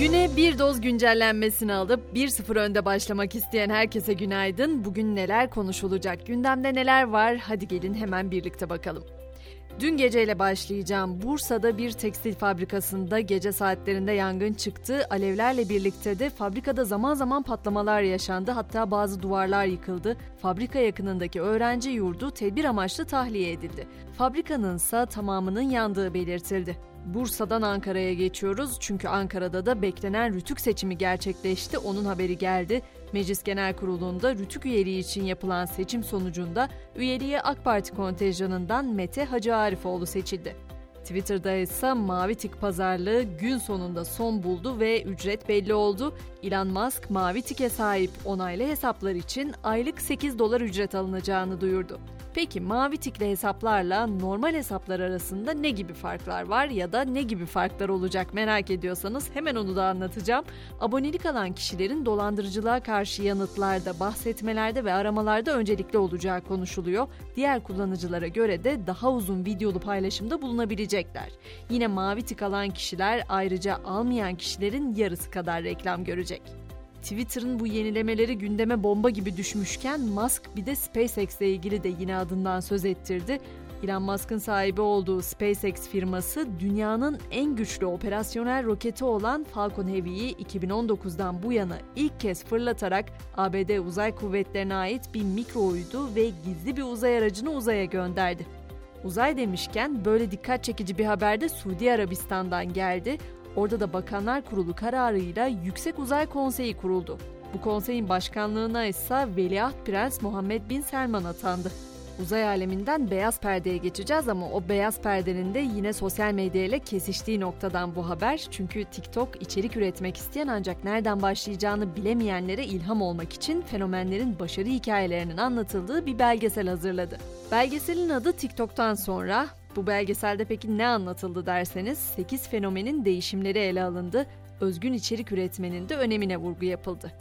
Güne bir doz güncellenmesini alıp 1-0 önde başlamak isteyen herkese günaydın. Bugün neler konuşulacak, gündemde neler var? Hadi gelin hemen birlikte bakalım. Dün geceyle başlayacağım. Bursa'da bir tekstil fabrikasında gece saatlerinde yangın çıktı. Alevlerle birlikte de fabrikada zaman zaman patlamalar yaşandı. Hatta bazı duvarlar yıkıldı. Fabrika yakınındaki öğrenci yurdu tedbir amaçlı tahliye edildi. Fabrikanın ise tamamının yandığı belirtildi. Bursa'dan Ankara'ya geçiyoruz çünkü Ankara'da da beklenen Rütük seçimi gerçekleşti. Onun haberi geldi. Meclis Genel Kurulu'nda Rütük üyeliği için yapılan seçim sonucunda üyeliğe AK Parti kontenjanından Mete Hacı Arifoğlu seçildi. Twitter'da ise mavi tik pazarlığı gün sonunda son buldu ve ücret belli oldu. Elon Musk mavi tike sahip onaylı hesaplar için aylık 8 dolar ücret alınacağını duyurdu. Peki mavi tikli hesaplarla normal hesaplar arasında ne gibi farklar var ya da ne gibi farklar olacak merak ediyorsanız hemen onu da anlatacağım. Abonelik alan kişilerin dolandırıcılığa karşı yanıtlarda, bahsetmelerde ve aramalarda öncelikli olacağı konuşuluyor. Diğer kullanıcılara göre de daha uzun videolu paylaşımda bulunabilecekler. Yine mavi tik alan kişiler ayrıca almayan kişilerin yarısı kadar reklam görecek. Twitter'ın bu yenilemeleri gündeme bomba gibi düşmüşken Musk bir de SpaceX ile ilgili de yine adından söz ettirdi. Elon Musk'ın sahibi olduğu SpaceX firması dünyanın en güçlü operasyonel roketi olan Falcon Heavy'yi 2019'dan bu yana ilk kez fırlatarak ABD uzay kuvvetlerine ait bir mikro uydu ve gizli bir uzay aracını uzaya gönderdi. Uzay demişken böyle dikkat çekici bir haber de Suudi Arabistan'dan geldi. Orada da Bakanlar Kurulu kararıyla Yüksek Uzay Konseyi kuruldu. Bu konseyin başkanlığına ise Veliaht Prens Muhammed Bin Selman atandı. Uzay aleminden beyaz perdeye geçeceğiz ama o beyaz perdenin de yine sosyal medya ile kesiştiği noktadan bu haber. Çünkü TikTok içerik üretmek isteyen ancak nereden başlayacağını bilemeyenlere ilham olmak için fenomenlerin başarı hikayelerinin anlatıldığı bir belgesel hazırladı. Belgeselin adı TikTok'tan sonra bu belgeselde peki ne anlatıldı derseniz 8 fenomenin değişimleri ele alındı, özgün içerik üretmenin de önemine vurgu yapıldı.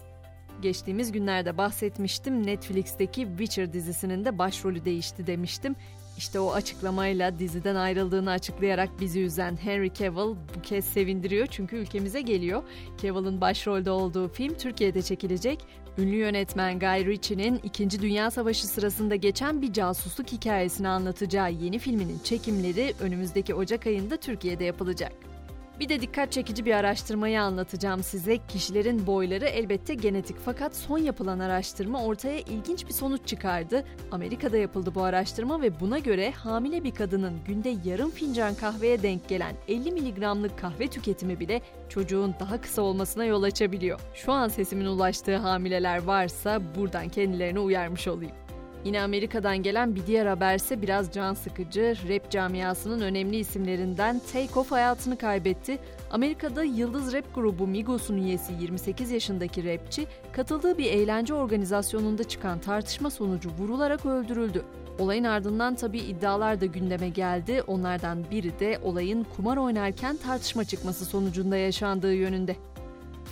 Geçtiğimiz günlerde bahsetmiştim Netflix'teki Witcher dizisinin de başrolü değişti demiştim. İşte o açıklamayla diziden ayrıldığını açıklayarak bizi üzen Henry Cavill bu kez sevindiriyor çünkü ülkemize geliyor. Cavill'ın başrolde olduğu film Türkiye'de çekilecek. Ünlü yönetmen Guy Ritchie'nin 2. Dünya Savaşı sırasında geçen bir casusluk hikayesini anlatacağı yeni filminin çekimleri önümüzdeki Ocak ayında Türkiye'de yapılacak. Bir de dikkat çekici bir araştırmayı anlatacağım size. Kişilerin boyları elbette genetik fakat son yapılan araştırma ortaya ilginç bir sonuç çıkardı. Amerika'da yapıldı bu araştırma ve buna göre hamile bir kadının günde yarım fincan kahveye denk gelen 50 miligramlık kahve tüketimi bile çocuğun daha kısa olmasına yol açabiliyor. Şu an sesimin ulaştığı hamileler varsa buradan kendilerini uyarmış olayım. Yine Amerika'dan gelen bir diğer haberse biraz can sıkıcı. Rap camiasının önemli isimlerinden Take Off hayatını kaybetti. Amerika'da yıldız rap grubu Migos'un üyesi 28 yaşındaki rapçi, katıldığı bir eğlence organizasyonunda çıkan tartışma sonucu vurularak öldürüldü. Olayın ardından tabi iddialar da gündeme geldi. Onlardan biri de olayın kumar oynarken tartışma çıkması sonucunda yaşandığı yönünde.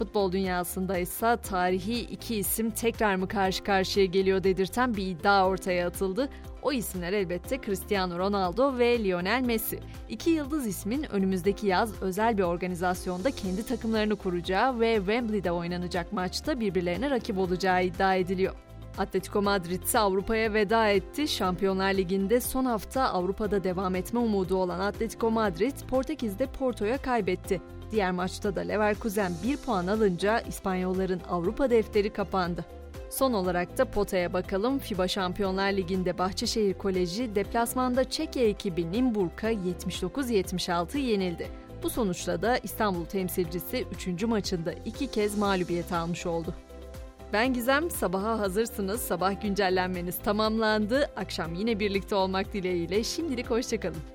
Futbol dünyasında ise tarihi iki isim tekrar mı karşı karşıya geliyor dedirten bir iddia ortaya atıldı. O isimler elbette Cristiano Ronaldo ve Lionel Messi. İki yıldız ismin önümüzdeki yaz özel bir organizasyonda kendi takımlarını kuracağı ve Wembley'de oynanacak maçta birbirlerine rakip olacağı iddia ediliyor. Atletico Madrid ise Avrupa'ya veda etti. Şampiyonlar Ligi'nde son hafta Avrupa'da devam etme umudu olan Atletico Madrid, Portekiz'de Porto'ya kaybetti. Diğer maçta da Leverkusen 1 puan alınca İspanyolların Avrupa defteri kapandı. Son olarak da potaya bakalım. FIBA Şampiyonlar Ligi'nde Bahçeşehir Koleji deplasmanda Çekya ekibi Nimburg'a 79-76 yenildi. Bu sonuçla da İstanbul temsilcisi 3. maçında iki kez mağlubiyet almış oldu. Ben Gizem, sabaha hazırsınız. Sabah güncellenmeniz tamamlandı. Akşam yine birlikte olmak dileğiyle. Şimdilik hoşçakalın.